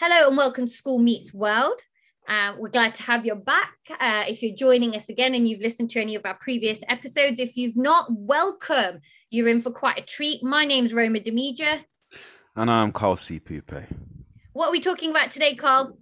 Hello and welcome to School Meets World. Uh, we're glad to have you back. Uh, if you're joining us again and you've listened to any of our previous episodes, if you've not, welcome. You're in for quite a treat. My name's Roma Demeja. And I'm Carl C. Pupe. What are we talking about today, Carl?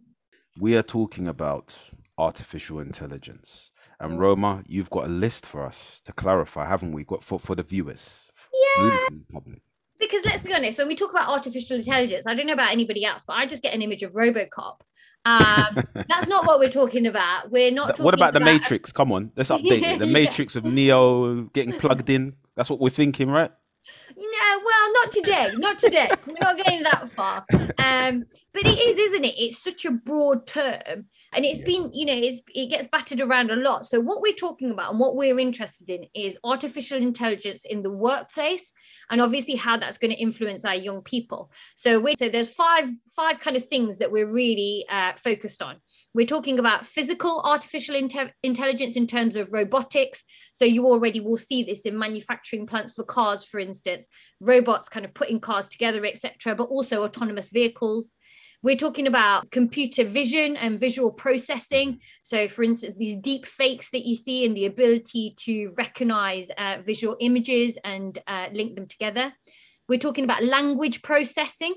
We are talking about artificial intelligence. And Roma, you've got a list for us to clarify, haven't we? Got for, for the viewers. Yeah. in public because let's be honest, when we talk about artificial intelligence, I don't know about anybody else, but I just get an image of Robocop. Um, that's not what we're talking about. We're not. what about, about, the Matrix? Come on, let's update it. The Matrix of Neo getting plugged in. That's what we're thinking, right? No, well, not today. Not today. we're not getting that far. Um, but it is isn't it it's such a broad term and it's been you know it's it gets battered around a lot so what we're talking about and what we're interested in is artificial intelligence in the workplace and obviously how that's going to influence our young people so we so there's five five kind of things that we're really uh, focused on we're talking about physical artificial inte- intelligence in terms of robotics so you already will see this in manufacturing plants for cars for instance robots kind of putting cars together etc but also autonomous vehicles we're talking about computer vision and visual processing. So, for instance, these deep fakes that you see and the ability to recognize uh, visual images and uh, link them together. We're talking about language processing.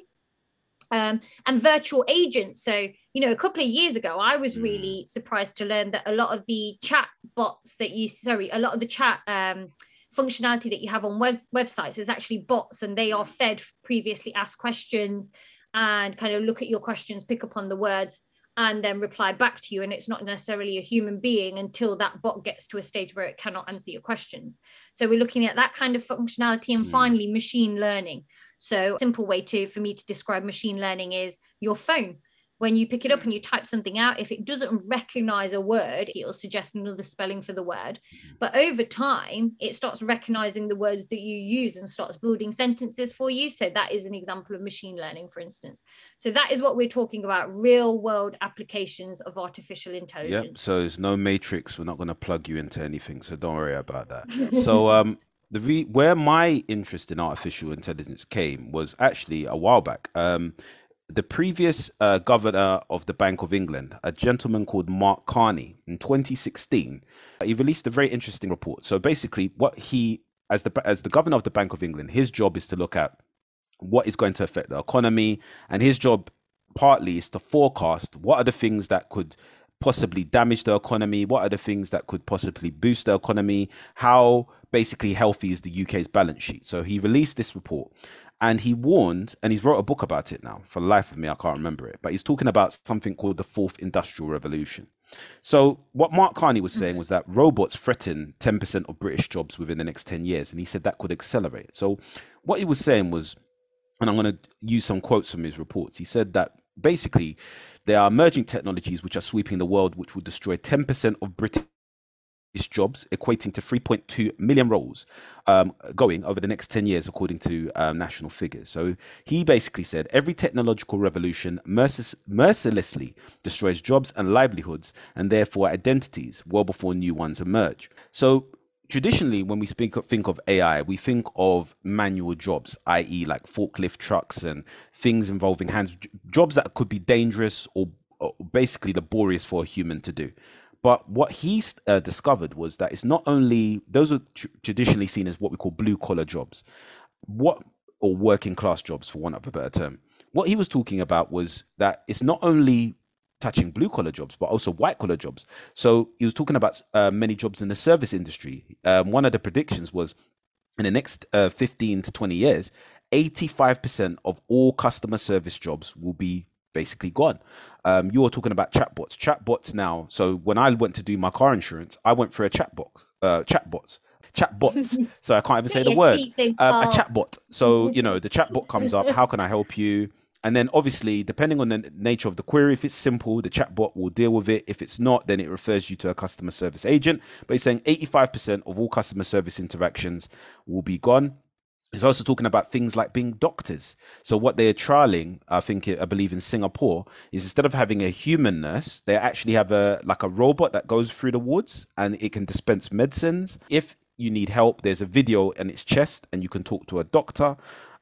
Um, and virtual agents. So, you know, a couple of years ago, I was really mm. surprised to learn that a lot of the chat bots that you, sorry, a lot of the chat um, functionality that you have on web, websites is actually bots and they are fed previously asked questions and kind of look at your questions, pick up on the words, and then reply back to you. And it's not necessarily a human being until that bot gets to a stage where it cannot answer your questions. So we're looking at that kind of functionality. And hmm. finally, machine learning. So a simple way to for me to describe machine learning is your phone when you pick it up and you type something out, if it doesn't recognize a word, it'll suggest another spelling for the word. Mm-hmm. But over time, it starts recognizing the words that you use and starts building sentences for you. So that is an example of machine learning, for instance. So that is what we're talking about real world applications of artificial intelligence. Yep. So it's no matrix. We're not going to plug you into anything. So don't worry about that. so, um, the re- where my interest in artificial intelligence came was actually a while back. Um, the previous uh, governor of the Bank of England, a gentleman called Mark Carney, in 2016, he released a very interesting report. So basically, what he, as the as the governor of the Bank of England, his job is to look at what is going to affect the economy, and his job partly is to forecast what are the things that could possibly damage the economy, what are the things that could possibly boost the economy, how basically healthy is the UK's balance sheet. So he released this report and he warned, and he's wrote a book about it now. For the life of me, I can't remember it, but he's talking about something called the fourth industrial revolution. So what Mark Carney was saying was that robots threaten 10% of British jobs within the next 10 years, and he said that could accelerate. So what he was saying was, and I'm going to use some quotes from his reports. He said that basically there are emerging technologies which are sweeping the world, which will destroy 10% of British jobs, equating to 3.2 million roles um, going over the next 10 years, according to um, national figures. So he basically said every technological revolution mercil- mercilessly destroys jobs and livelihoods, and therefore identities, well before new ones emerge. So traditionally when we speak of, think of ai we think of manual jobs i.e like forklift trucks and things involving hands jobs that could be dangerous or, or basically laborious for a human to do but what he uh, discovered was that it's not only those are tr- traditionally seen as what we call blue collar jobs, what or working class jobs, for want of a better term. What he was talking about was that it's not only touching blue collar jobs, but also white collar jobs. So he was talking about uh, many jobs in the service industry. Um, one of the predictions was in the next uh, 15 to 20 years, 85% of all customer service jobs will be basically gone. Um, you were talking about chatbots. Chatbots now. So when I went to do my car insurance, I went for a chatbot. Uh, chatbots. Chatbots. so I can't even say the word. Um, a chatbot. So you know the chatbot comes up. How can I help you? And then obviously, depending on the nature of the query, if it's simple, the chatbot will deal with it. If it's not, then it refers you to a customer service agent. But he's saying 85% of all customer service interactions will be gone. He's also talking about things like being doctors. So what they're trialing, I think, I believe in Singapore, is instead of having a human nurse, they actually have a like a robot that goes through the woods and it can dispense medicines. If you need help, there's a video in its chest and you can talk to a doctor.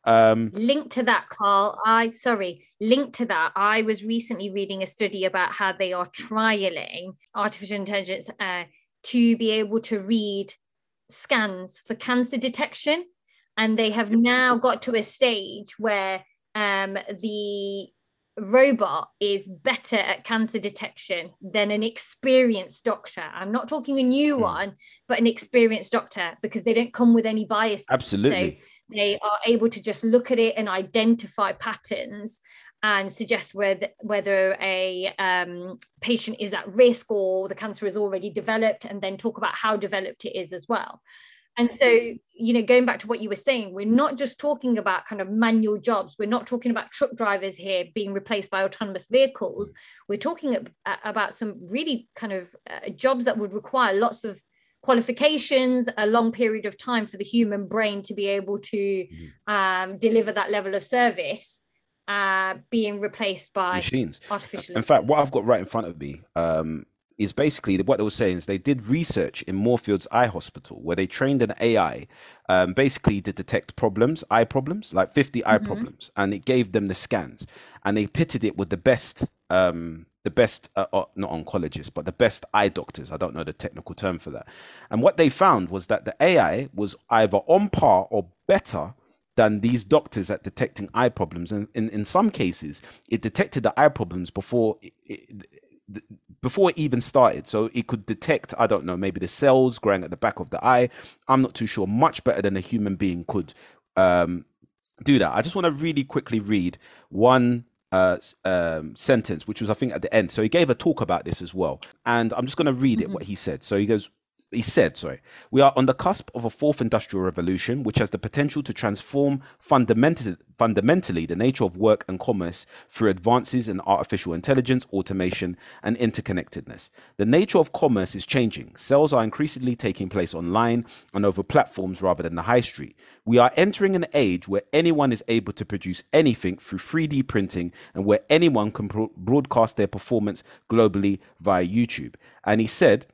Um, Linked to that, Carl. I sorry, linked to that. I was recently reading a study about how they are trialing artificial intelligence uh, to be able to read scans for cancer detection, and they have now got to a stage where um, the robot is better at cancer detection than an experienced doctor. I'm not talking a new Hmm. one, but an experienced doctor because they don't come with any bias. absolutely. They are able to just look at it and identify patterns and suggest whether whether a um, patient is at risk or the cancer is already developed, and then talk about how developed it is as well. And so, you know, going back to what you were saying, we're not just talking about kind of manual jobs. We're not talking about truck drivers here being replaced by autonomous vehicles. We're talking ab- about some really kind of uh, jobs that would require lots of qualifications, a long period of time for the human brain to be able to um, deliver that level of service, uh, being replaced by machines. artificial. In fact, what I've got right in front of me um, is basically what they were saying is they did research in Moorfields Eye Hospital where they trained an AI um, basically to detect problems, eye problems, like 50 eye problems, and it gave them the scans, and they pitted it with the best. Um, the best, uh, uh, not oncologists, but the best eye doctors. I don't know the technical term for that. And what they found was that the AI was either on par or better than these doctors at detecting eye problems. And in, in some cases, it detected the eye problems before it, it, before it even started. So it could detect, I don't know, maybe the cells growing at the back of the eye. I'm not too sure. Much better than a human being could um, do that. I just want to really quickly read one uh, um, sentence, which was, I think, at the end. So he gave a talk about this as well. And I'm just going to read it, what he said. So he goes, he said, sorry, we are on the cusp of a fourth industrial revolution, which has the potential to transform fundamentally, fundamentally the nature of work and commerce through advances in artificial intelligence, automation, and interconnectedness. The nature of commerce is changing. Sales are increasingly taking place online and over platforms rather than the high street. We are entering an age where anyone is able to produce anything through 3D printing and where anyone can broadcast their performance globally via YouTube. And he said,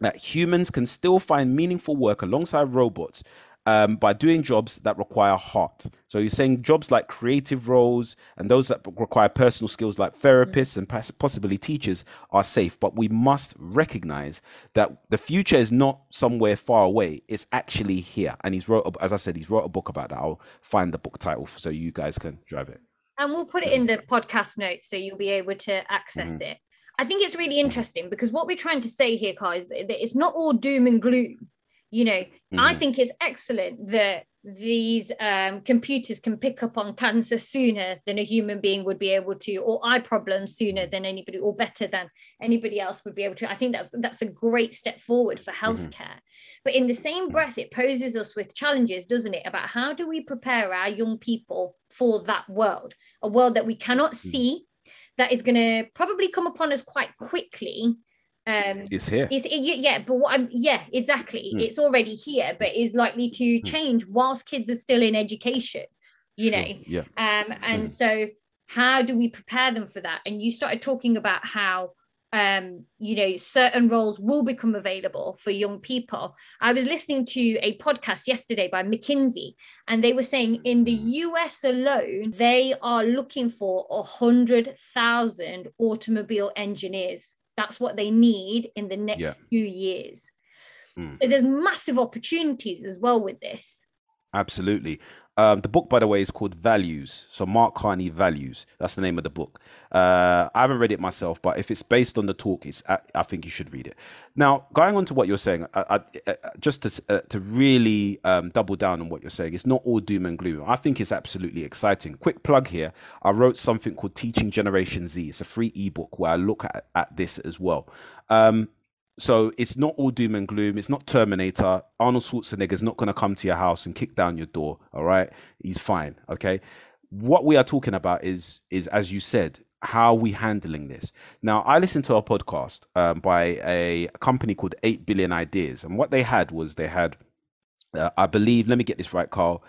that humans can still find meaningful work alongside robots um, by doing jobs that require heart. So you're saying jobs like creative roles and those that require personal skills like therapists and possibly teachers are safe. But we must recognize that the future is not somewhere far away. It's actually here. And he's wrote, as I said, he's wrote a book about that. I'll find the book title so you guys can drive it. and we'll put it in the podcast notes so you'll be able to access Mhm. it. I think it's really interesting because what we're trying to say here, Kai, is that it's not all doom and gloom. You know, I Mhm. think it's excellent that these um, computers can pick up on cancer sooner than a human being would be able to, or eye problems sooner than anybody, or better than anybody else would be able to. I think that's that's a great step forward for healthcare. But in the same breath, it poses us with challenges, doesn't it? About how do we prepare our young people for that world, a world that we cannot see, that is going to probably come upon us quite quickly. Um, It's here. it's it, yeah, but what I'm yeah, exactly. Mm. It's already here, but is likely to change whilst kids are still in education. You know, Yeah. um, and Mm. so how do we prepare them for that? And you started talking about how um, you know, certain roles will become available for young people. I was listening to a podcast yesterday by McKinsey, and they were saying in the US alone, they are looking for a hundred thousand automobile engineers. That's what they need in the next Yeah. few years. Mm. So there's massive opportunities as well with this. Absolutely. Um, the book, by the way, is called Values. So Mark Carney Values. That's the name of the book. Uh, I haven't read it myself, but if it's based on the talk, it's I, I think you should read it. Now, going on to what you're saying, I, I, uh, just to uh, to really um, double down on what you're saying, it's not all doom and gloom. I think it's absolutely exciting. Quick plug here: I wrote something called Teaching Generation Z. It's a free ebook where I look at, at this as well. Um, so it's not all doom and gloom. It's not Terminator. Arnold Schwarzenegger's not going to come to your house and kick down your door. All right, he's fine. Okay, what we are talking about is is as you said, how are we handling this? Now, I listened to a podcast um, by a company called Eight Billion Ideas, and what they had was they had, uh, I believe, let me get this right, Carl.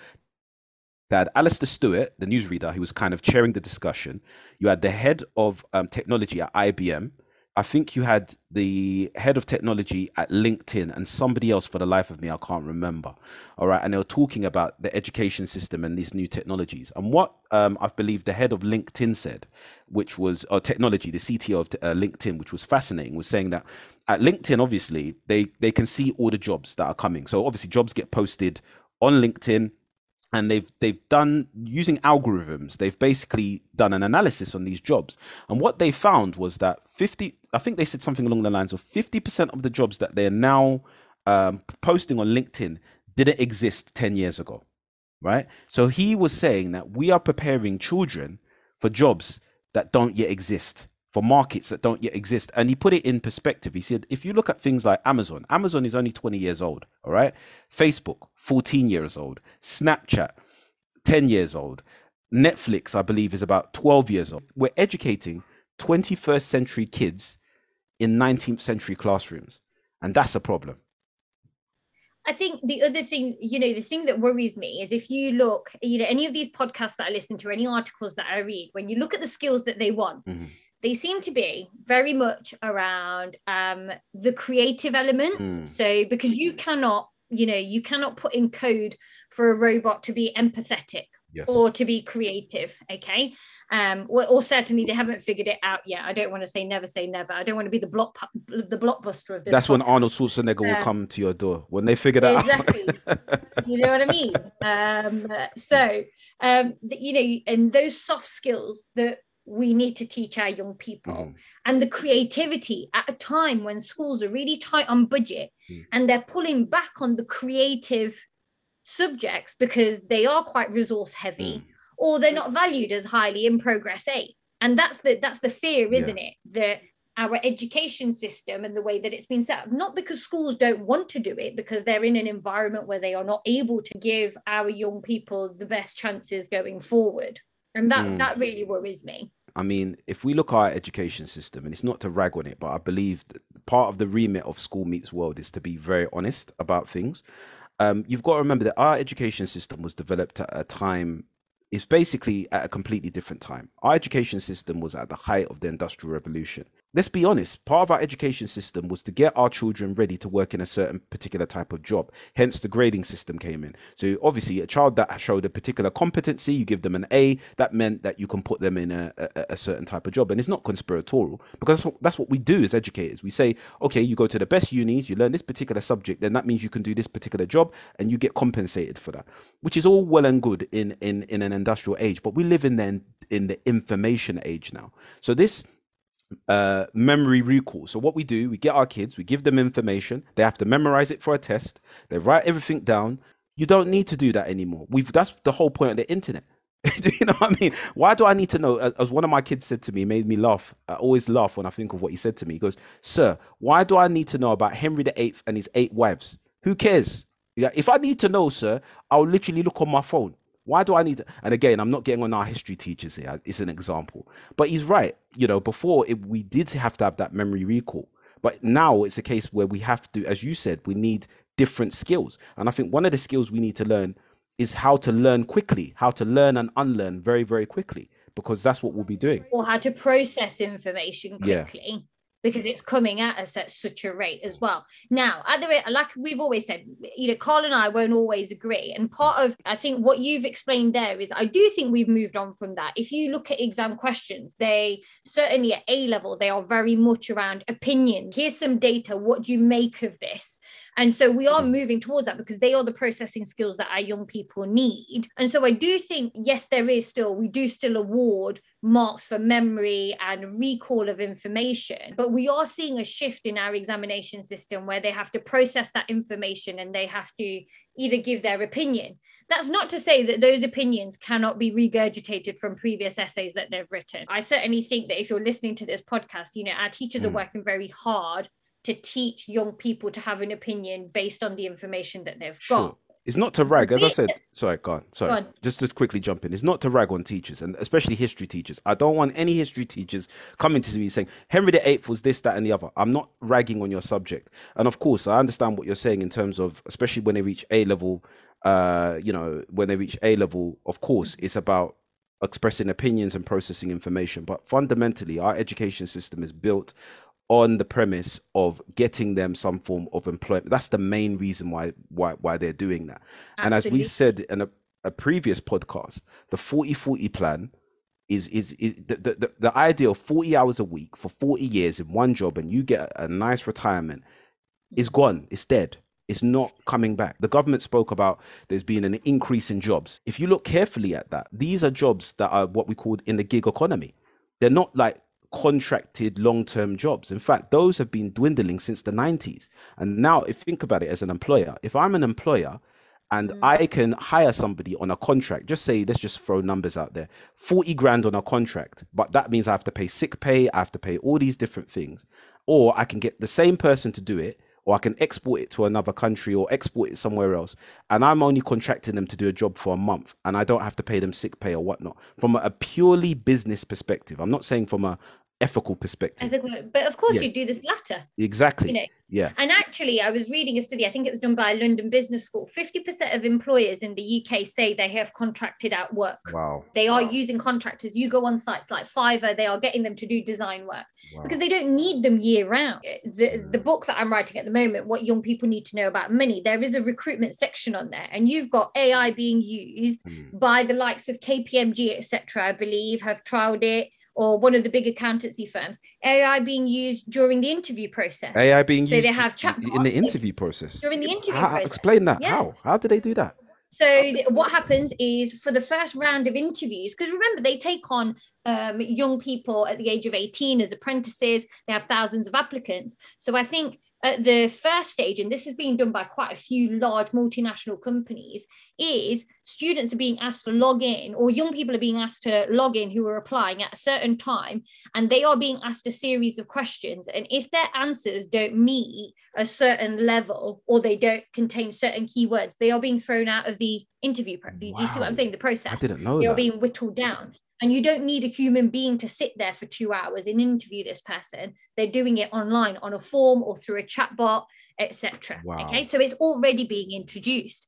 They had Alastair Stewart, the newsreader, who was kind of chairing the discussion. You had the head of um, technology at IBM I think you had the head of technology at LinkedIn and somebody else for the life of me, I can't remember. All right. And they were talking about the education system and these new technologies. And what um, I believe the head of LinkedIn said, which was, or technology, the CTO of uh, LinkedIn, which was fascinating, was saying that at LinkedIn, obviously, they, they can see all the jobs that are coming. So obviously, jobs get posted on LinkedIn and they've they've done using algorithms they've basically done an analysis on these jobs. And what they found was that 50 i think they said something along the lines of 50% of the jobs that they're now um, posting on linkedin didn't exist 10 years ago right? So he was saying that we are preparing children for jobs that don't yet exist for markets that don't yet exist. And he put it in perspective. He said, if you look at things like Amazon, Amazon is only 20 years old, all right? Facebook, 14 years old. Snapchat, 10 years old. Netflix, I believe, is about 12 years old. We're educating 21st century kids in 19th century classrooms. And that's a problem. I think the other thing, you know, the thing that worries me is if you look, you know, any of these podcasts that I listen to, any articles that I read, when you look at the skills that they want, mm-hmm they seem to be very much around um, the creative elements. Mm. So because you cannot, you know, you cannot put in code for a robot to be empathetic yes. or to be creative. Okay. Um, or, or, certainly they haven't figured it out yet. I don't want to say never say never. I don't want to be the block the blockbuster of this. That's podcast. when Arnold Schwarzenegger um, will come to your door when they figure that exactly. out. you know what I mean? Um, so um, you know, and those soft skills that we need to teach our young people mm. and the creativity at a time when schools are really tight on budget mm. and they're pulling back on the creative subjects because they are quite resource heavy mm. or they're not valued as highly in progress 8 and that's the that's the fear isn't yeah. it that our education system and the way that it's been set up not because schools don't want to do it because they're in an environment where they are not able to give our young people the best chances going forward and that mm. that really worries me I mean, if we look at our education system, and it's not to rag on it, but I believe part of the remit of School Meets World is to be very honest about things. Um, you've got to remember that our education system was developed at a time it's basically at a completely different time. Our education system was at the height of the Industrial Revolution let's be honest, part of our education system was to get our children ready to work in a certain particular type of job. Hence, the grading system came in. So, obviously, a child that showed a particular competency, you give them an A, that meant that you can put them in a, a, a certain type of job. And it's not conspiratorial because that's what, that's what we do as educators. We say, okay, you go to the best unis, you learn this particular subject, then that means you can do this particular job and you get compensated for that, which is all well and good in, in, in an industrial age. But we live in then in the information age now. So, this uh, memory recall. So what we do, we get our kids, we give them information. They have to memorize it for a test. They write everything down. You don't need to do that anymore. We've that's the whole point of the internet. do you know what I mean? Why do I need to know? As one of my kids said to me, made me laugh. I always laugh when I think of what he said to me. He goes, "Sir, why do I need to know about Henry VIII and his eight wives? Who cares? If I need to know, sir, I'll literally look on my phone. Why do I need to? And again, I'm not getting on our history teachers here. It's an example, but he's right. You know, before it, we did have to have that memory recall, but now it's a case where we have to, as you said, we need different skills. And I think one of the skills we need to learn is how to learn quickly, how to learn and unlearn very, very quickly, because that's what we'll be doing. Or how to process information quickly. Yeah because it's coming at us at such a rate as well. Now, at the rate, like we've always said, you know, Carl and I won't always agree. And part of, I think, what you've explained there is I do think we've moved on from that. If you look at exam questions, they certainly at A level, they are very much around opinion. Here's some data. What do you make of this? And so we are mm. moving towards that because they are the processing skills that our young people need. And so I do think, yes, there is still, we do still award marks for memory and recall of information. But we are seeing a shift in our examination system where they have to process that information and they have to either give their opinion. That's not to say that those opinions cannot be regurgitated from previous essays that they've written. I certainly think that if you're listening to this podcast, you know, our teachers mm. are working very hard to teach young people to have an opinion based on the information that they've sure. got. It's not to rag, as I said. Sorry, go on. Sorry, go on. just to quickly jump in. It's not to rag on teachers, and especially history teachers. I don't want any history teachers coming to me saying Henry VIII was this, that, and the other. I'm not ragging on your subject, and of course, I understand what you're saying in terms of, especially when they reach A level. Uh, you know, when they reach A level, of course, it's about expressing opinions and processing information. But fundamentally, our education system is built on the premise of getting them some form of employment. That's the main reason why why why they're doing that. Absolutely. And as we said in a, a previous podcast, the 40-40 plan is is, is the, the, the idea of 40 hours a week for 40 years in one job and you get a nice retirement is gone. It's dead. It's not coming back. The government spoke about there's been an increase in jobs. If you look carefully at that, these are jobs that are what we call in the gig economy. They're not like contracted long-term jobs. In fact, those have been dwindling since the 90s. And now if you think about it as an employer, if I'm an employer and mm. I can hire somebody on a contract, just say let's just throw numbers out there. 40 grand on a contract, but that means I have to pay sick pay, I have to pay all these different things. Or I can get the same person to do it or I can export it to another country or export it somewhere else. And I'm only contracting them to do a job for a month and I don't have to pay them sick pay or whatnot. From a purely business perspective, I'm not saying from a ethical perspective. Ethical, but of course, yeah. you do this latter. Exactly. You know? Yeah. And actually, I was reading a study, I think it was done by London Business School. 50% of employers in the UK say they have contracted out work. Wow. They are wow. using contractors. You go on sites like Fiverr, they are getting them to do design work wow. because they don't need them year round. The, mm. the book that I'm writing at the moment, What Young People Need to Know About Money, there is a recruitment section on there. And you've got AI being used mm. by the likes of KPMG, etc., I believe, have trialed it or one of the big accountancy firms, AI being used during the interview process. AI being so used they have chat in the interview process. During the interview How, process. Explain that. Yeah. How? How do they do that? So what happens is for the first round of interviews, because remember they take on um, young people at the age of 18 as apprentices. They have thousands of applicants. So I think at the first stage, and this is being done by quite a few large multinational companies, is students are being asked to log in, or young people are being asked to log in who are applying at a certain time, and they are being asked a series of questions. And if their answers don't meet a certain level or they don't contain certain keywords, they are being thrown out of the interview. Wow. Do you see what I'm saying? The process. I didn't know. They're being whittled down and you don't need a human being to sit there for two hours and interview this person they're doing it online on a form or through a chatbot etc wow. okay so it's already being introduced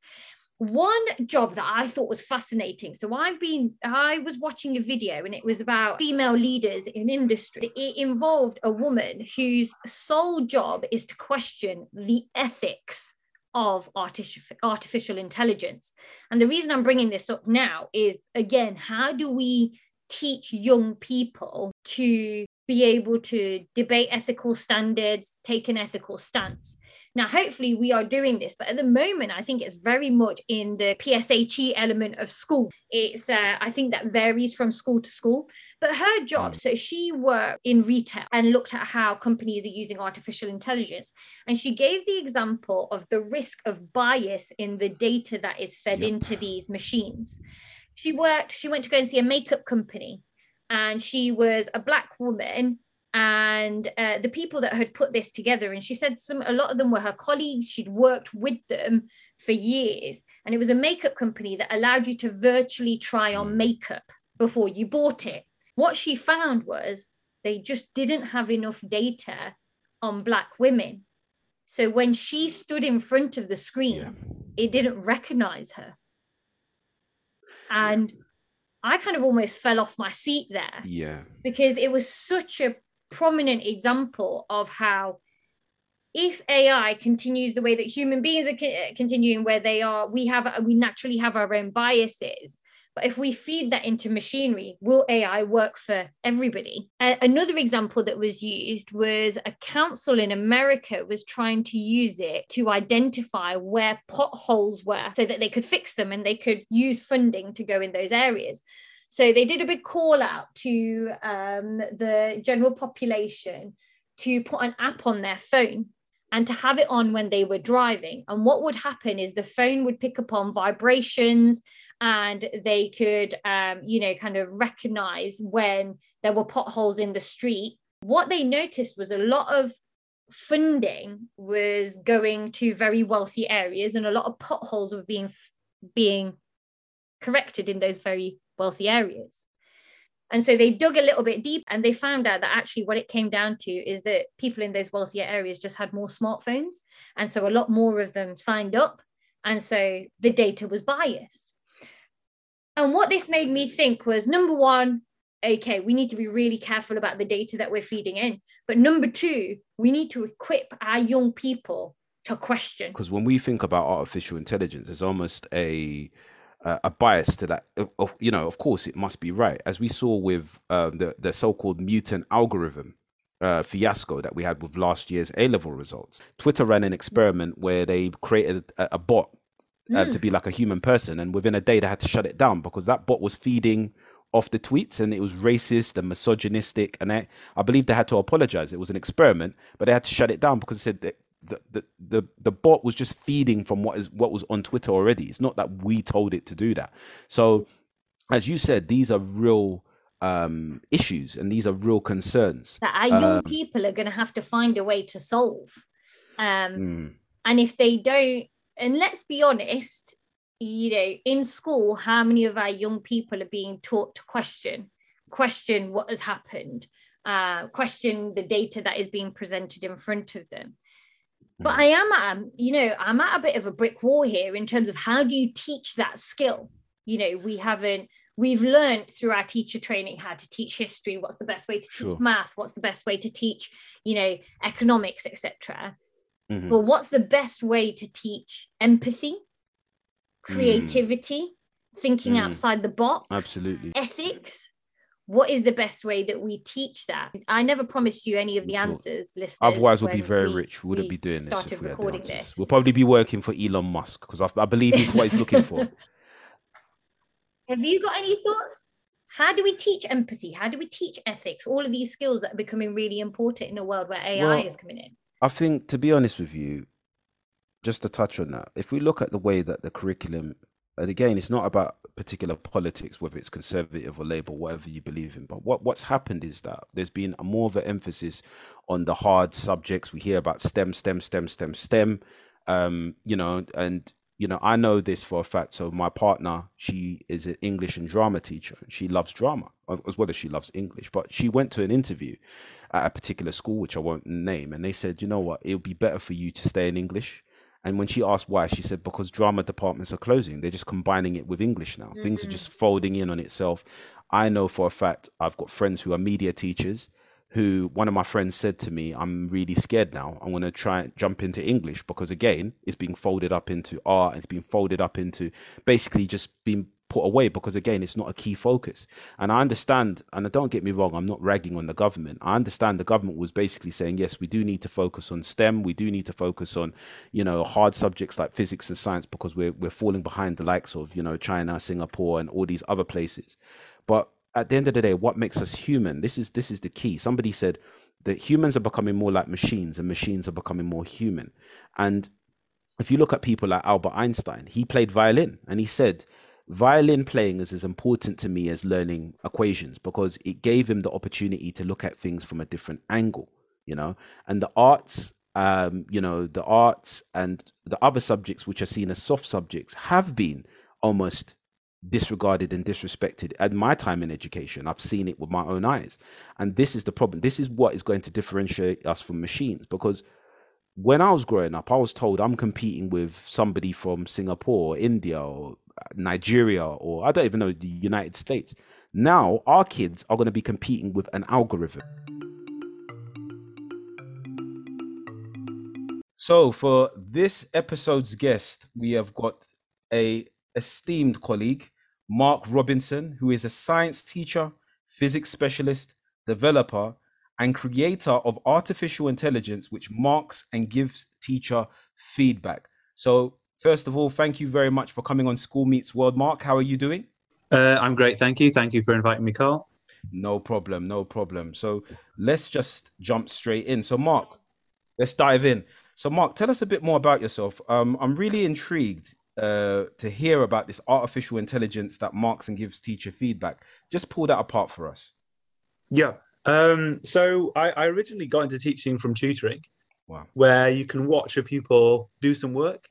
one job that I thought was fascinating. So I've been, I was watching a video and it was about female leaders in industry. It involved a woman whose sole job is to question the ethics of artificial artificial intelligence. And the reason I'm bringing this up now is again, how do we teach young people to be able to debate ethical standards, take an ethical stance? Now, hopefully, we are doing this, but at the moment, I think it's very much in the PSHE element of school. It's, uh, I think that varies from school to school. But her job, mm. so she worked in retail and looked at how companies are using artificial intelligence. And she gave the example of the risk of bias in the data that is fed yep. into these machines. She worked, she went to go and see a makeup company, and she was a black woman and uh, the people that had put this together and she said some a lot of them were her colleagues she'd worked with them for years and it was a makeup company that allowed you to virtually try on hmm. makeup before you bought it what she found was they just didn't have enough data on black women so when she stood in front of the screen yeah. it didn't recognize her and I kind of almost fell off my seat there. Yeah. Because it was such a prominent example of how if AI continues the way that human beings are co- uh, continuing, where they are, we have we naturally have our own biases. But if we feed that into machinery, will AI work for everybody? Uh, another example that was used was a council in America was trying to use it to identify where potholes were so that they could fix them and they could use funding to go in those areas. So they did a big call out to um, the general population to put an app on their phone and to have it on when they were driving. And what would happen is the phone would pick up on vibrations and they could, um, you know, kind of recognize when there were potholes in the street. What they noticed was a lot of funding was going to very wealthy areas and a lot of potholes were being being corrected in those very wealthy areas. And so they dug a little bit deep and they found out that actually what it came down to is that people in those wealthier areas just had more smartphones. And so a lot more of them signed up. And so the data was biased. And what this made me think was number one, okay, we need to be really careful about the data that we're feeding in. But number two, we need to equip our young people to question. Because when we think about artificial intelligence, it's almost a a bias to that. Of, you know, of course, it must be right, as we saw with uh, the the so-called mutant algorithm. Uh, fiasco that we had with last year's A level results. Twitter ran an experiment where they created a, a bot uh, mm. to be like a human person, and within a day they had to shut it down because that bot was feeding off the tweets and it was racist and misogynistic and I, I believe they had to apologize it was an experiment but they had to shut it down because it said that the, the, the, the bot was just feeding from what is what was on twitter already it's not that we told it to do that so as you said these are real um, issues and these are real concerns that our young um, people are going to have to find a way to solve um, mm. and if they don't and let's be honest you know, in school, how many of our young people are being taught to question, question what has happened, uh, question the data that is being presented in front of them. But mm. I am at, you know, I'm at a bit of a brick wall here in terms of how do you teach that skill? You know, we haven't, we've learned through our teacher training how to teach history, what's the best way to sure. teach math, what's the best way to teach, you know, economics, etc. Mm-hmm. But what's the best way to teach empathy? Mm. creativity, mm. thinking mm. outside the box, absolutely, ethics. What is the best way that we teach that? I never promised you any of the answers, listeners. Otherwise, we'll be very we, rich. We wouldn't we be doing this if we had the answers. This. We'll probably be working for Elon Musk because I, I believe he's what he's looking for. Have you got any thoughts? How do we teach empathy? How do we teach ethics? All of these skills that are becoming really important in a world where AI well, is coming in. I think, to be honest with you, just to touch on that, if we look at the way that the curriculum, and again, it's not about particular politics, whether it's conservative or labor, whatever you believe in. But what, what's happened is that there's been a more of an emphasis on the hard subjects. We hear about STEM, STEM, STEM, STEM, STEM. Um, you know, and you know, I know this for a fact. So my partner, she is an English and drama teacher. She loves drama as well as she loves English. But she went to an interview at a particular school, which I won't name, and they said, you know what, it would be better for you to stay in English and when she asked why, she said because drama departments are closing. They're just combining it with English now. Mm-hmm. Things are just folding in on itself. I know for a fact I've got friends who are media teachers who one of my friends said to me, I'm really scared now. I'm going to try and jump into English because again, it's being folded up into art. It's being folded up into basically just being put away because again it's not a key focus. And i understand and don't get me wrong i'm not ragging on the government. I understand the government was basically saying yes we do need to focus on stem. We do need to focus on you know hard subjects like physics and science because we're, we're falling behind the likes of you know china singapore and all these other places. But at the end of the day what makes us human this is this is the key. Somebody said that humans are becoming more like machines and machines are becoming more human. And if you look at people like albert einstein he played violin and he said violin playing is as important to me as learning equations because it gave him the opportunity to look at things from a different angle you know? And the arts um you know the arts and the other subjects which are seen as soft subjects have been almost disregarded and disrespected at my time in education. I've seen it with my own eyes. And this is the problem. This is what is going to differentiate us from machines because when I was growing up, I was told I'm competing with somebody from Singapore, or India, or Nigeria or I don't even know the United States. Now our kids are going to be competing with an algorithm. So for this episode's guest, we have got a esteemed colleague, Mark Robinson, who is a science teacher, physics specialist, developer, and creator of artificial intelligence, which marks and gives teacher feedback. So First of all, thank you very much for coming on School Meets World. Mark, how are you doing? Uh, I'm great, thank you. Thank you for inviting me, Carl. No problem, no problem. So let's just jump straight in. So, Mark, let's dive in. So, Mark, tell us a bit more about yourself. Um, I'm really intrigued uh, to hear about this artificial intelligence that marks and gives teacher feedback. Just pull that apart for us. Yeah. Um, so, I, I originally got into teaching from tutoring, wow. where you can watch a pupil do some work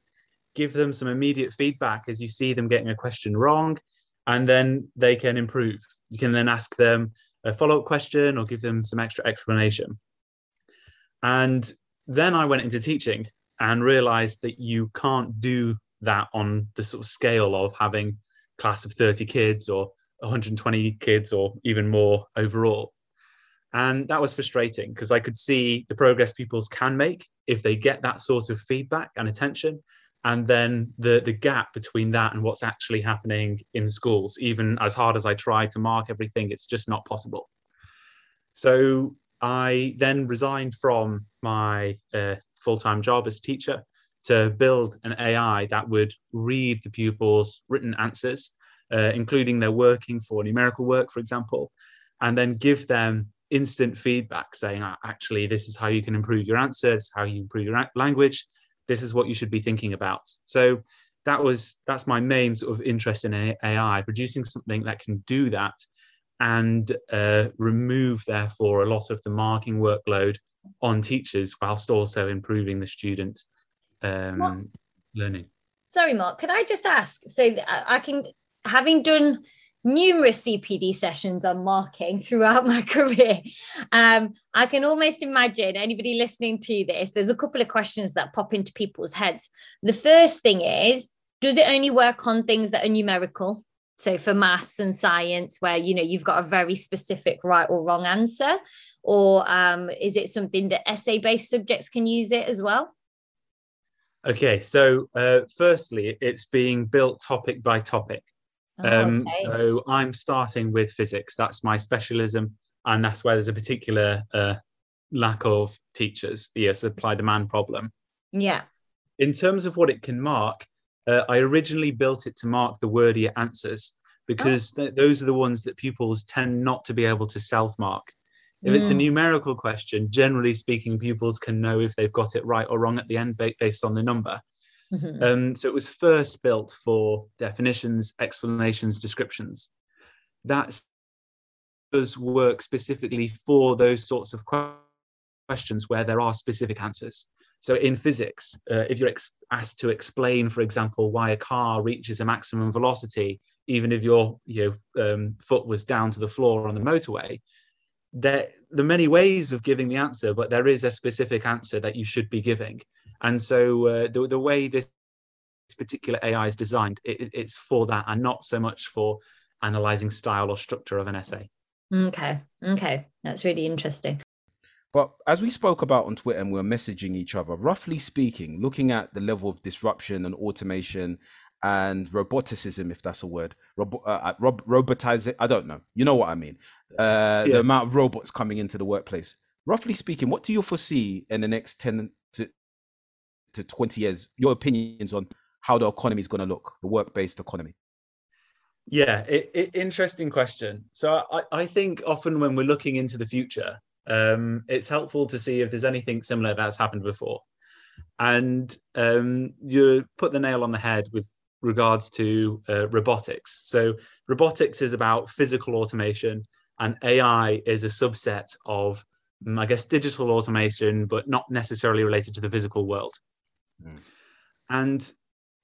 give them some immediate feedback as you see them getting a question wrong, and then they can improve. You can then ask them a follow up question or give them some extra explanation. And then I went into teaching and realized that you can't do that on the sort of scale of having class of 30 kids or 120 kids or even more overall. And that was frustrating because I could see the progress pupils can make if they get that sort of feedback and attention. And then the, the gap between that and what's actually happening in schools, even as hard as I try to mark everything, it's just not possible. So I then resigned from my uh, full time job as teacher to build an AI that would read the pupils' written answers, uh, including their working for numerical work, for example, and then give them instant feedback saying, actually, this is how you can improve your answers, how you improve your language. This is what you should be thinking about. So that was that's my main sort of interest in AI, producing something that can do that and uh, remove, therefore, a lot of the marking workload on teachers whilst also improving the student um, learning. Sorry, Mark, could I just ask? So I can, having done numerous CPD sessions on marking throughout my career. Um, I can almost imagine anybody listening to this, there's a couple of questions that pop into people's heads. The first thing is, does it only work on things that are numerical? So for maths and science, where you know you've got a very specific right or wrong answer, or um, is it something that essay-based subjects can use it as well? Okay, so uh, firstly, it's being built topic by topic. Oh, um, okay. So I'm starting with physics. That's my specialism, and that's where there's a particular uh, lack of teachers, the supply demand problem. Yeah. In terms of what it can mark, uh, I originally built it to mark the wordier answers because oh. th- those are the ones that pupils tend not to be able to self mark. If mm. it's a mm. numerical question, generally speaking, pupils can know if they've got it right or wrong at the end based on the number. Mm-hmm. Um, so it was first built for definitions, explanations, descriptions. That does work specifically for those sorts of questions where there are specific answers. So in physics, uh, if you're ex- asked to explain, for example, why a car reaches a maximum velocity, even if your you know, um, foot was down to the floor on the motorway, there, are many ways of giving the answer, but there is a specific answer that you should be giving. And so uh, the, the way this particular AI is designed, it, it's for that and not so much for analyzing style or structure of an essay. Okay. Okay. That's really interesting. But as we spoke about on Twitter and we are messaging each other, roughly speaking, looking at the level of disruption and automation and roboticism, if that's a word, Robo- uh, uh rob- robotizing, I don't know. You know what I mean? Uh, yeah. The amount of robots coming into the workplace. Roughly speaking, what do you foresee in the next 10 to, to 20 years? Your opinions on how the economy is going to look, the work based economy? Yeah, it, it, interesting question. So I, I think often when we're looking into the future, um, it's helpful to see if there's anything similar that's happened before. And um, you put the nail on the head with regards to uh, robotics. So, robotics is about physical automation, and AI is a subset of, mm, I guess, digital automation, but not necessarily related to the physical world. Mm. And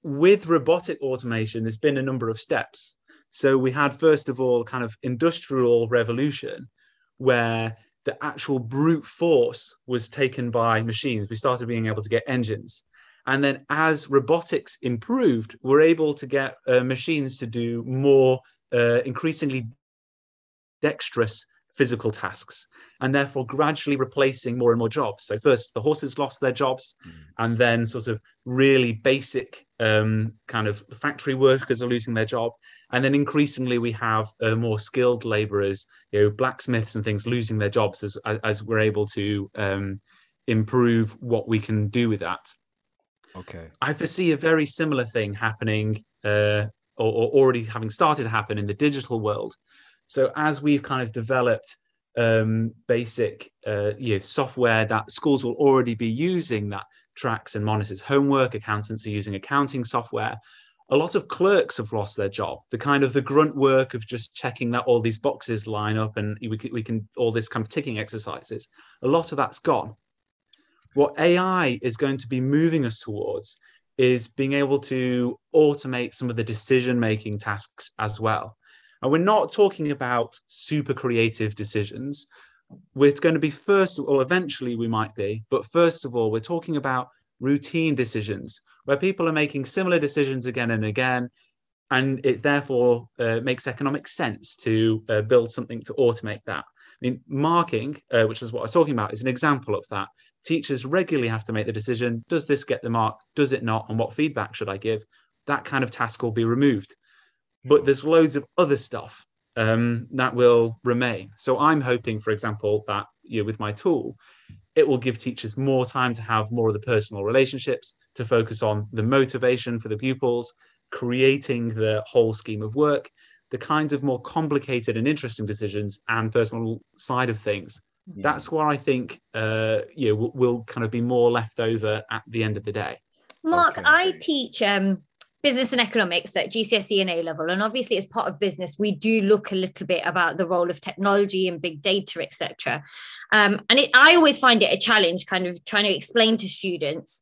with robotic automation, there's been a number of steps. So, we had, first of all, kind of industrial revolution, where the actual brute force was taken by machines. We started being able to get engines. And then as robotics improved, we're able to get uh, machines to do more uh, increasingly dexterous physical tasks and therefore gradually replacing more and more jobs. So first the horses lost their jobs mm. and then sort of really basic um, kind of factory workers are losing their job. And then increasingly we have uh, more skilled laborers, you know, blacksmiths and things losing their jobs as, as we're able to um, improve what we can do with that. Okay. I foresee a very similar thing happening uh, or, or already having started to happen in the digital world so as we've kind of developed um, basic uh, you know, software that schools will already be using that tracks and monitors homework, accountants are using accounting software. A lot of clerks have lost their job. The kind of the grunt work of just checking that all these boxes line up and we can, we can all this kind of ticking exercises. A lot of that's gone. What AI is going to be moving us towards is being able to automate some of the decision making tasks as well. And we're not talking about super creative decisions. We're going to be first, or eventually we might be, but first of all, we're talking about routine decisions where people are making similar decisions again and again. and it therefore uh, makes economic sense to uh, build something to automate that. I mean, marking, uh, which is what I was talking about, is an example of that. Teachers regularly have to make the decision does this get the mark? Does it not? And what feedback should I give? That kind of task will be removed. But there's loads of other stuff um, that will remain. So I'm hoping, for example, that you know, with my tool, it will give teachers more time to have more of the personal relationships, to focus on the motivation for the pupils, creating the whole scheme of work, the kinds of more complicated and interesting decisions and personal side of things. Yeah. That's where I think uh, you know, will, will, kind of be more left over at the end of the day. Mark, okay. I teach um, business and economics at GCSE and A level, and obviously as part of business, we do look a little bit about the role of technology and big data, etc. Um, and it, I always find it a challenge, kind of trying to explain to students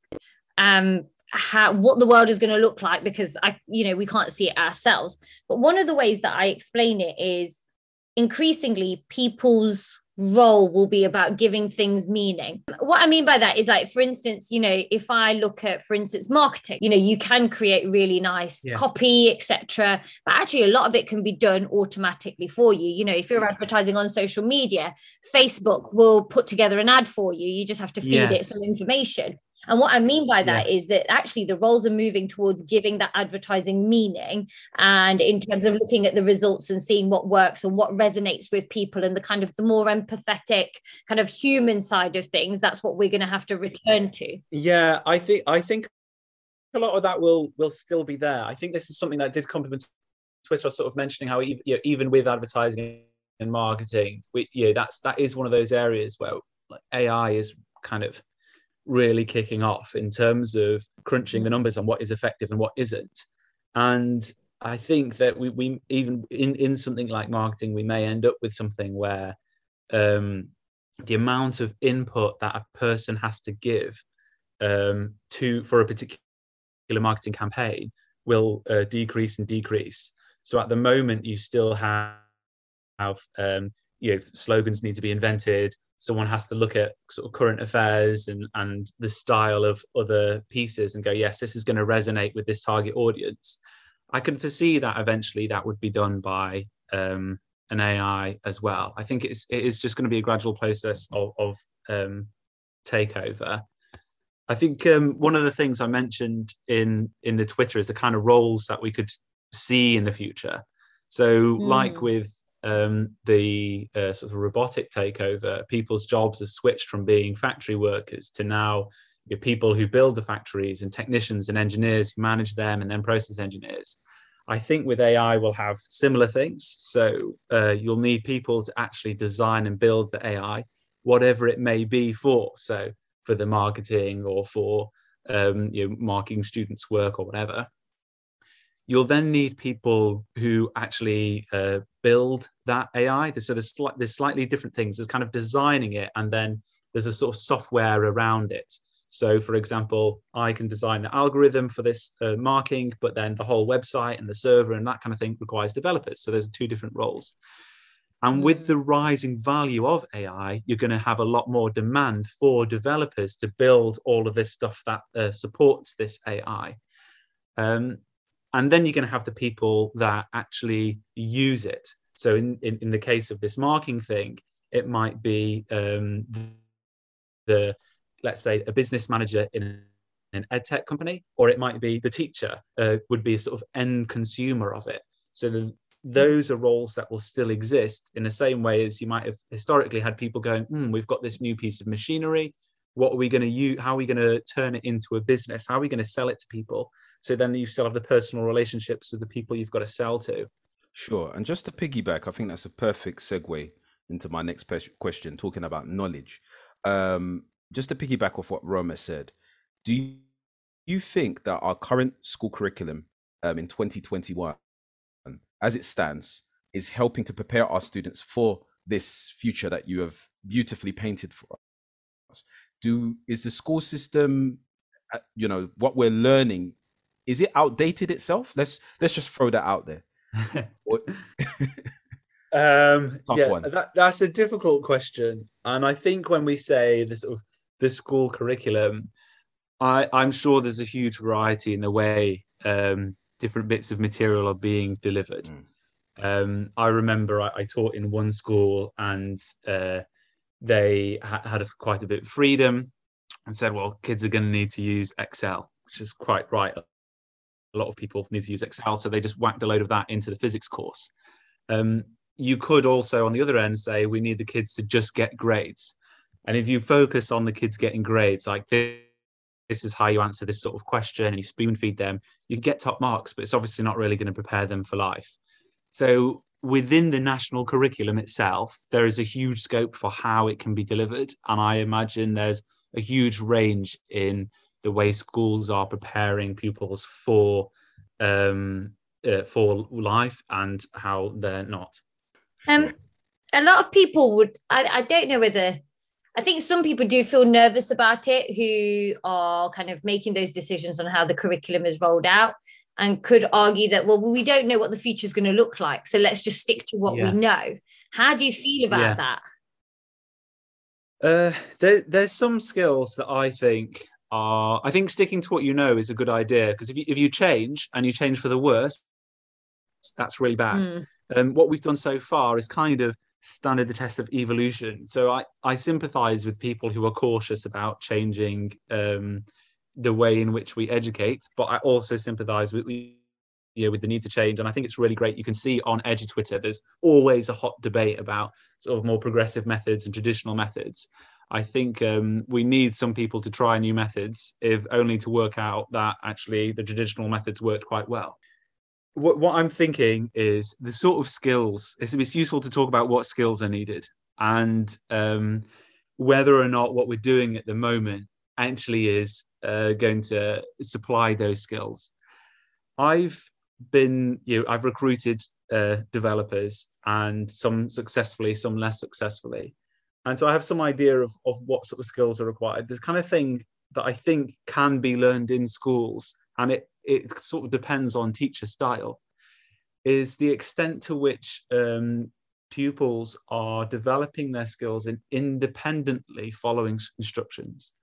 um, how what the world is going to look like because I, you know, we can't see it ourselves. But one of the ways that I explain it is increasingly people's role will be about giving things meaning. What I mean by that is like, for instance, you know, if I look at, for instance, marketing, you know, you can create really nice yeah. copy, etc. But actually, a lot of it can be done automatically for you. You know, if you're advertising on social media, Facebook will put together an ad for you. You just have to feed yes. it some information. And what I mean by that yes. is that actually the roles are moving towards giving that advertising meaning and in terms of looking at the results and seeing what works and what resonates with people and the kind of the more empathetic kind of human side of things that's what we're going to have to return to. Yeah, I think I think a lot of that will will still be there. I think this is something that did compliment Twitter sort of mentioning how even, you know, even with advertising and marketing, we, you know, that's that is one of those areas where like AI is kind of really kicking off in terms of crunching the numbers on what is effective and what isn't. And I think that we, we even in, in something like marketing, we may end up with something where um, the amount of input that a person has to give um, to for a particular marketing campaign will uh, decrease and decrease. So at the moment, you still have, have um, you know, slogans need to be invented someone has to look at sort of current affairs and and the style of other pieces and go yes this is going to resonate with this target audience. I can foresee that eventually that would be done by um, an ai as well. I think it's it is just going to be a gradual process of, of um, takeover. I think um, one of the things i mentioned in in the twitter is the kind of roles that we could see in the future. So mm. like with um, the uh, sort of robotic takeover, people's jobs have switched from being factory workers to now people who build the factories and technicians and engineers who manage them and then process engineers. I think with AI, we'll have similar things. So uh, you'll need people to actually design and build the AI, whatever it may be for. So for the marketing or for um, you know, marking students' work or whatever you'll then need people who actually uh, build that AI. So there's, sli- there's slightly different things. There's kind of designing it, and then there's a sort of software around it. So, for example, I can design the algorithm for this uh, marking, but then the whole website and the server and that kind of thing requires developers. So there's two different roles. And with mm. the rising value of AI, you're going to have a lot more demand for developers to build all of this stuff that uh, supports this AI. Um, and then you're going to have the people that actually use it. So in, in, in the case of this marking thing it might be um, the, let's say a business manager in an ed tech company or it might be the teacher uh, would be a sort of end consumer of it. So the, those are roles that will still exist in the same way as you might have historically had people going mm, we've got this new piece of machinery what are we going to use how are we going to turn it into a business? How are we going to sell it to people? So then you still have the personal relationships with the people you've got to sell to. Sure and just to piggyback i think that's a perfect segue into my next question talking about knowledge. Um, just to piggyback off what roma said do you, you think that our current school curriculum um, in 2021 as it stands is helping to prepare our students for this future that you have beautifully painted for us do is the school system uh, you know what we're learning is it outdated itself let's let's just throw that out there um Tough yeah one. That, that's a difficult question and i think when we say the sort of the school curriculum i i'm sure there's a huge variety in the way um different bits of material are being delivered. Mm. Um, I remember I, I, taught in one school and uh, they ha- had a, quite a bit of freedom and said, well, kids are going to need to use Excel, which is quite right. A lot of people need to use Excel, so they just whacked a load of that into the physics course. Um, you could also, on the other end, say we need the kids to just get grades. And if you focus on the kids getting grades, like this, this is how you answer this sort of question, and you spoon feed them, you get top marks, but it's obviously not really going to prepare them for life. So within the national curriculum itself, there is a huge scope for how it can be delivered. And I imagine there's a huge range in the way schools are preparing pupils for um, uh, for life and how they're not. Um, a lot of people would. I, I don't know whether. I think some people do feel nervous about it who are kind of making those decisions on how the curriculum is rolled out and could argue that well we don't know what the future is going to look like so let's just stick to what yeah. we know how do you feel about yeah. that uh, there, there's some skills that i think are i think sticking to what you know is a good idea because if you, if you change and you change for the worse that's really bad mm. um, what we've done so far is kind of standard the test of evolution so i i sympathize with people who are cautious about changing um, the way in which we educate, but I also sympathize with you with the need to change. And I think it's really great. You can see on Edu Twitter, there's always a hot debate about sort of more progressive methods and traditional methods. I think um, we need some people to try new methods, if only to work out that actually the traditional methods worked quite well. What, what I'm thinking is the sort of skills. It's, it's useful to talk about what skills are needed and um, whether or not what we're doing at the moment actually is uh, going to supply those skills. I've been, you know, I've recruited uh, developers and some successfully, some less successfully. And so I have some idea of, of what sort of skills are required. This kind of thing that I think can be learned in schools, and it, it sort of depends on teacher style, is the extent to which um, pupils are developing their skills in independently following instructions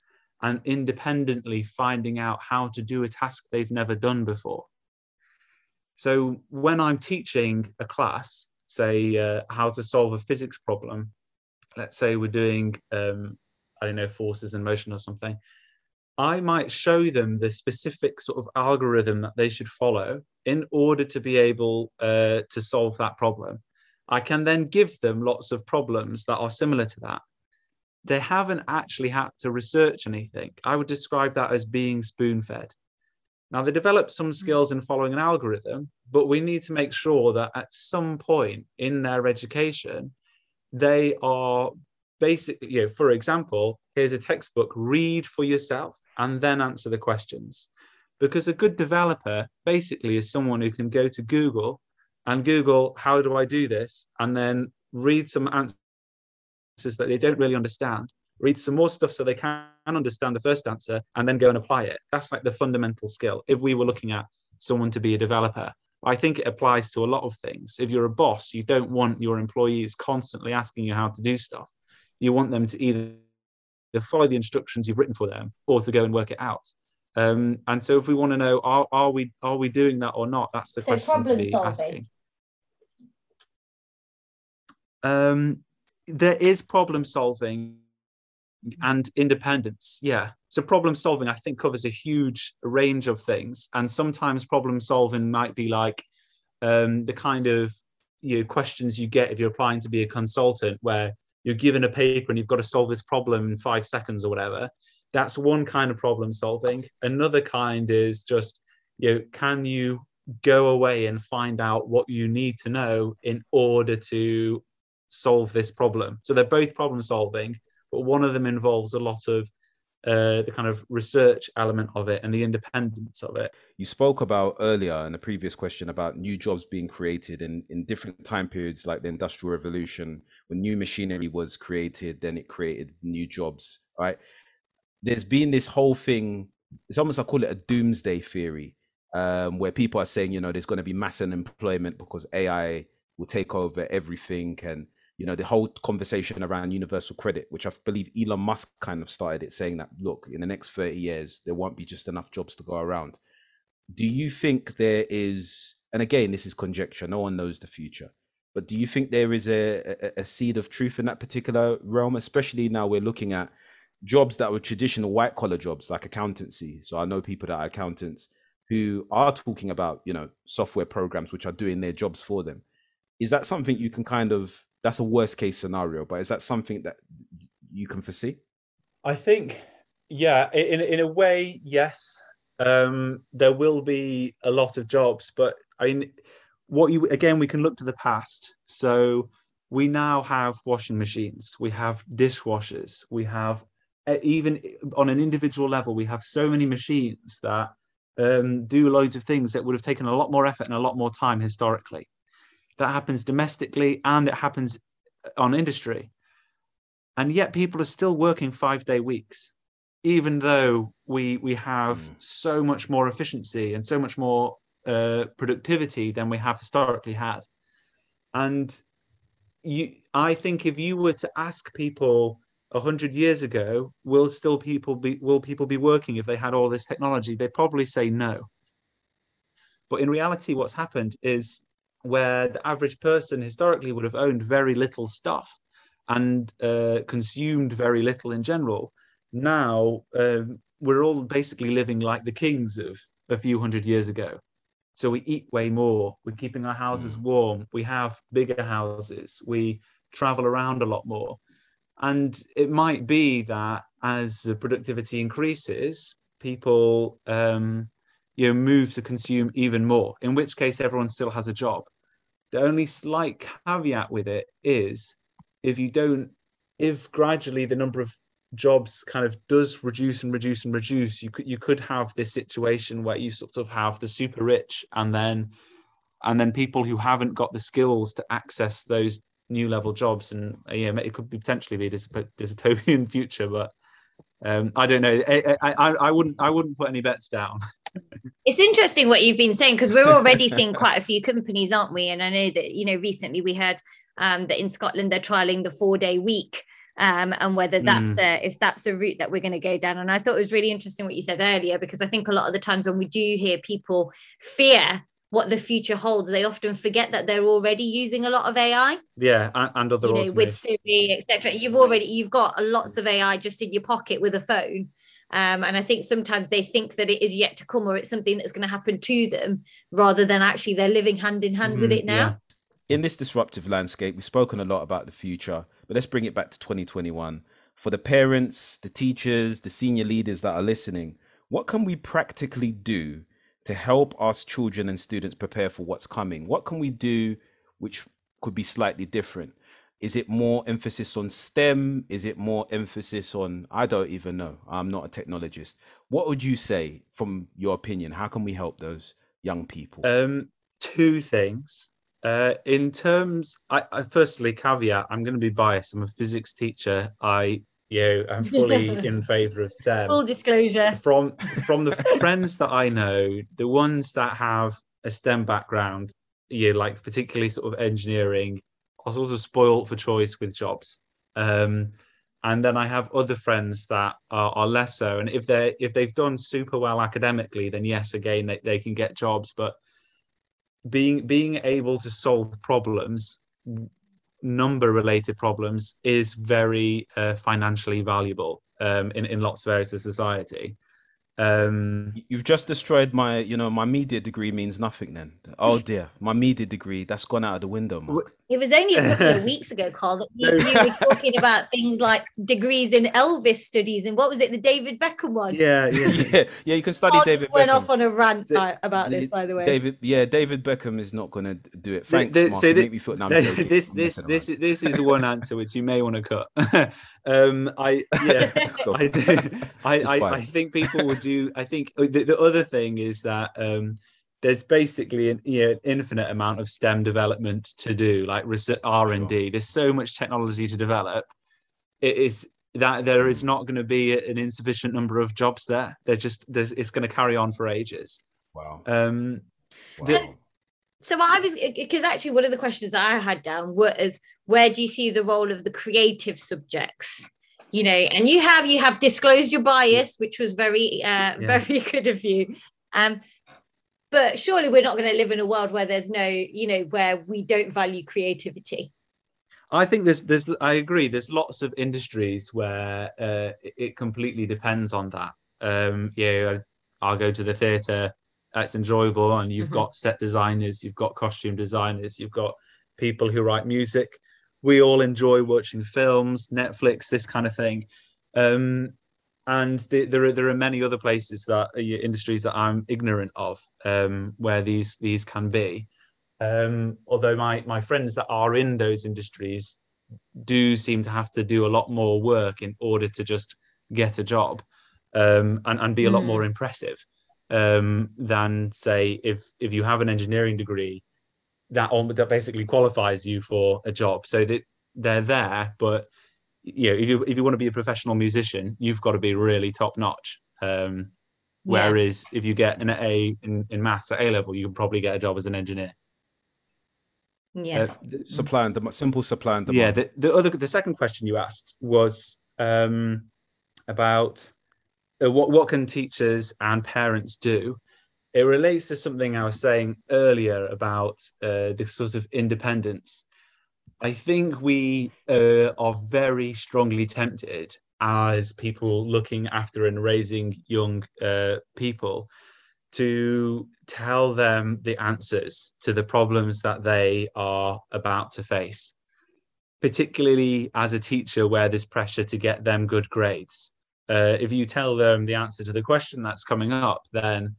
and independently finding out how to do a task they've never done before. So when I'm teaching a class, say uh, how to solve a physics problem, let's say we're doing, um, I don't know, forces in motion or something, I might show them the specific sort of algorithm that they should follow in order to be able uh, to solve that problem. I can then give them lots of problems that are similar to that they haven't actually had to research anything. I would describe that as being spoon fed. Now, they develop some hmm. skills in following an algorithm, but we need to make sure that at some point in their education, they are basically, you know, for example, here's a textbook, read for yourself and then answer the questions. Because a good developer basically is someone who can go to Google and Google, how do I do this? And then read some answers answers that they don't really understand, read some more stuff so they can understand the first answer, and then go and apply it. That's like the fundamental skill. If we were looking at someone to be a developer, I think it applies to a lot of things. If you're a boss, you don't want your employees constantly asking you how to do stuff. You want them to either follow the instructions you've written for them or to go and work it out. Um, and so if we want to know are, are we are we doing that or not, that's the so question to be solving. asking. Um, there is problem solving and independence yeah. So problem solving i think covers a huge range of things and sometimes problem solving might be like um, the kind of you know, questions you get if you're applying to be a consultant where you're given a paper and you've got to solve this problem in five seconds or whatever. That's one kind of problem solving. Another kind is just you know can you go away and find out what you need to know in order to solve this problem. So they're both problem solving, but one of them involves a lot of uh, the kind of research element of it and the independence of it. You spoke about earlier in a previous question about new jobs being created in, in different time periods, like the Industrial Revolution, when new machinery was created, then it created new jobs, right? There's been this whole thing, it's almost, I call it a doomsday theory, um, where people are saying, you know, there's going to be mass unemployment because AI will take over everything and you know the whole conversation around universal credit which i believe elon musk kind of started it saying that look in the next 30 years there won't be just enough jobs to go around. Do you think there is and again this is conjecture no one knows the future but do you think there is a, a, a seed of truth in that particular realm especially now we're looking at jobs that were traditional white collar jobs like accountancy? So i know people that are accountants who are talking about you know software programs which are doing their jobs for them. Is that something you can kind of that's a worst case scenario but is that something that you can foresee I think, yeah, in in a way, yes. Um, there will be a lot of jobs, but I mean, what you again, we can look to the past. So we now have washing machines, we have dishwashers, we have even on an individual level, we have so many machines that um, do loads of things that would have taken a lot more effort and a lot more time historically. That happens domestically and it happens on industry. And yet people are still working five day weeks even though we we have mm. so much more efficiency and so much more uh, productivity than we have historically had. And you i think if you were to ask people a 100 years ago will still people be will people be working if they had all this technology? They'd probably say no. But in reality what's happened is where the average person historically would have owned very little stuff and uh, consumed very little in general. Now um, we're all basically living like the kings of a few hundred years ago. So we eat way more. We're keeping our houses mm. warm. We have bigger houses. We travel around a lot more. And it might be that as the productivity increases, people um, you know move to consume even more. In which case, everyone still has a job. The only slight caveat with it is if you don't if gradually the number of jobs kind of does reduce and reduce and reduce you could you could have this situation where you sort of have the super rich and then and then people who haven't got the skills to access those new level jobs and yeah it could potentially be a dystopian future but um, I don't know. I, I, I wouldn't I wouldn't put any bets down. it's interesting what you've been saying because we're already seeing quite a few companies, aren't we? And I know that you know recently we heard um, that in Scotland they're trialing the four day week. Um, and whether that's mm. a, if that's a route that we're going to go down. And I thought it was really interesting what you said earlier because I think a lot of the times when we do hear people fear what the future holds, they often forget that they're already using a lot of AI. Yeah, and, and other you know, with Siri, etc. You've already you've got lots of AI just in your pocket with a phone. Um, and I think sometimes they think that it is yet to come or it's something that's going to happen to them rather than actually they're living hand in hand mm, with it now. Yeah in this disruptive landscape, we've spoken a lot about the future, but let's bring it back to 2021. For the parents, the teachers, the senior leaders that are listening, what can we practically do to help us children and students prepare for what's coming? What can we do which could be slightly different? Is it more emphasis on STEM? Is it more emphasis on, I don't even know. I'm not a technologist. What would you say from your opinion? How can we help those young people? Um, two things. Uh, in terms, I, I, firstly caveat, I'm going to be biased. I'm a physics teacher. I, you know, I'm fully in favour of STEM. Full disclosure. From from the friends that I know, the ones that have a STEM background, you know, like particularly sort of engineering, are sort also spoiled for choice with jobs. Um, and then I have other friends that are, are less so. And if they if they've done super well academically, then yes, again they, they can get jobs. But being being able to solve problems number related problems is very uh, financially valuable um, in, in lots of areas of society um, You've just destroyed my, you know, my media degree means nothing then. Oh dear, my media degree that's gone out of the window. Mark. It was only a couple of weeks ago, Carl, that we, we were talking about things like degrees in Elvis studies and what was it, the David Beckham one? Yeah, yeah, yeah. yeah you can study Carl David. Just went off on a rant about this, by the way. David, yeah, David Beckham is not going to do it. Thanks, the, the, Mark. So the, make me feel. No, this, this, this, this, this is one answer which you may want to cut. um, I, yeah, I do. I, I, I think people would do. I think the, the other thing is that um, there's basically an you know, infinite amount of STEM development to do, like R and D. There's so much technology to develop. It is that there is not going to be an insufficient number of jobs there. There's just there's, it's going to carry on for ages. Wow. Um, wow. The, so I was because actually one of the questions I had down was where do you see the role of the creative subjects? You know and you have you have disclosed your bias which was very uh yeah. very good of you um but surely we're not going to live in a world where there's no, you know, where we don't value creativity. I think there's there's I agree. There's lots of industries where uh, it completely depends on that. Um, yeah, I'll go to the theatre. It's enjoyable, and you've mm-hmm. got set designers, you've got costume designers, you've got people who write music. We all enjoy watching films, Netflix, this kind of thing. Um, and the, there are there are many other places that uh, industries that I'm ignorant of um, where these these can be. Um, although my my friends that are in those industries do seem to have to do a lot more work in order to just get a job um, and, and be a lot more hmm. impressive um, than say if if you have an engineering degree that that basically qualifies you for a job so that they're there but you know if you if you want to be a professional musician you've got to be really top notch um, whereas yeah. if you get an A in, in maths at A level you can probably get a job as an engineer yeah. Uh, supply and demand, simple supply and demand. Yeah. The, the other, the second question you asked was um, about uh, what what can teachers and parents do. It relates to something I was saying earlier about uh, this sort of independence. I think we uh, are very strongly tempted as people looking after and raising young uh, people to tell them the answers to the problems that they are about to face, particularly as a teacher where there's pressure to get them good grades. Uh, if you tell them the answer to the question that's coming up, then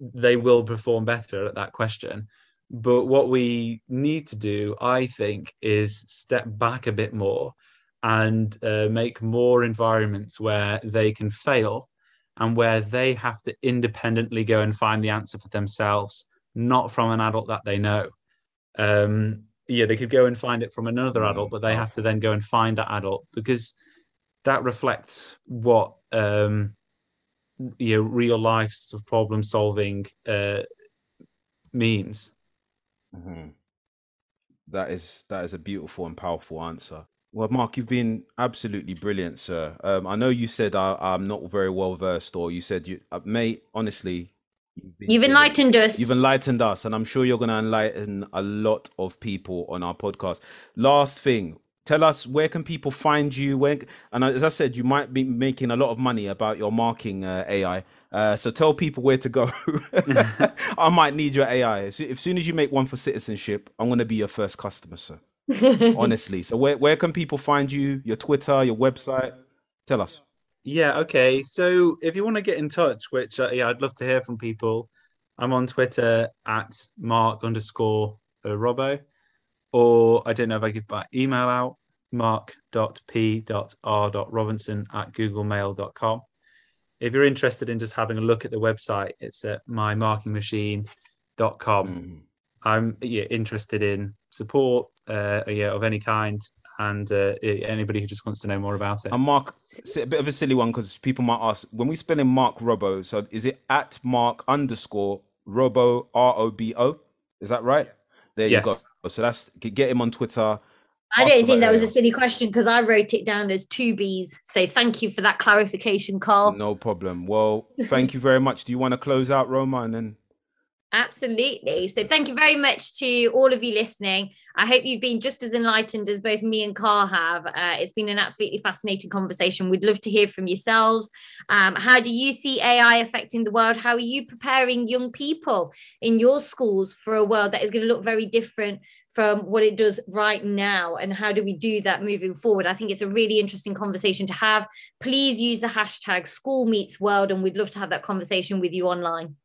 they will perform better at that question. But what we need to do, I think, is step back a bit more and uh, make more environments where they can fail and where they have to independently go and find the answer for themselves, not from an adult that they know. Um, yeah, they could go and find it from another mm, adult, but they have to then go and find that adult because that reflects what um, you know real life sort of problem solving uh, means. Mm-hmm. That is that is a beautiful and powerful answer. Well, Mark, you've been absolutely brilliant, sir. Um, I know you said I, am not very well versed, or you said you, uh, mate. Honestly, you've, you've enlightened us. You've enlightened us, and I'm sure you're going to enlighten a lot of people on our podcast. Last thing, tell us where can people find you? Where, and as I said, you might be making a lot of money about your marking uh, AI. Uh, so tell people where to go. I might need your AI. As soon as you make one for citizenship, I'm going to be your first customer, sir. honestly. So where, where can people find you? Your Twitter, your website? Tell us. Yeah, okay. So if you want to get in touch, which uh, yeah, I'd love to hear from people. I'm on Twitter at mark underscore Robo, or I don't know if I give my email out mark.p.r.robinson at googlemail.com. If you're interested in just having a look at the website, it's at mymarkingmachine.com. Mm. I'm yeah, interested in support uh, yeah, of any kind and uh, anybody who just wants to know more about it. And Mark, a bit of a silly one because people might ask when we spell in Mark Robo, so is it at Mark underscore Robo R O B O? Is that right? There yes. you go. So that's get him on Twitter. I don't think that was a silly question because I wrote it down as two B's. So thank you for that clarification, Carl. No problem. Well, thank you very much. Do you want to close out, Roma, and then Absolutely. So, thank you very much to all of you listening. I hope you've been just as enlightened as both me and Carl have. Uh, it's been an absolutely fascinating conversation. We'd love to hear from yourselves. Um, how do you see AI affecting the world? How are you preparing young people in your schools for a world that is going to look very different from what it does right now? And how do we do that moving forward? I think it's a really interesting conversation to have. Please use the hashtag school meets world, and we'd love to have that conversation with you online.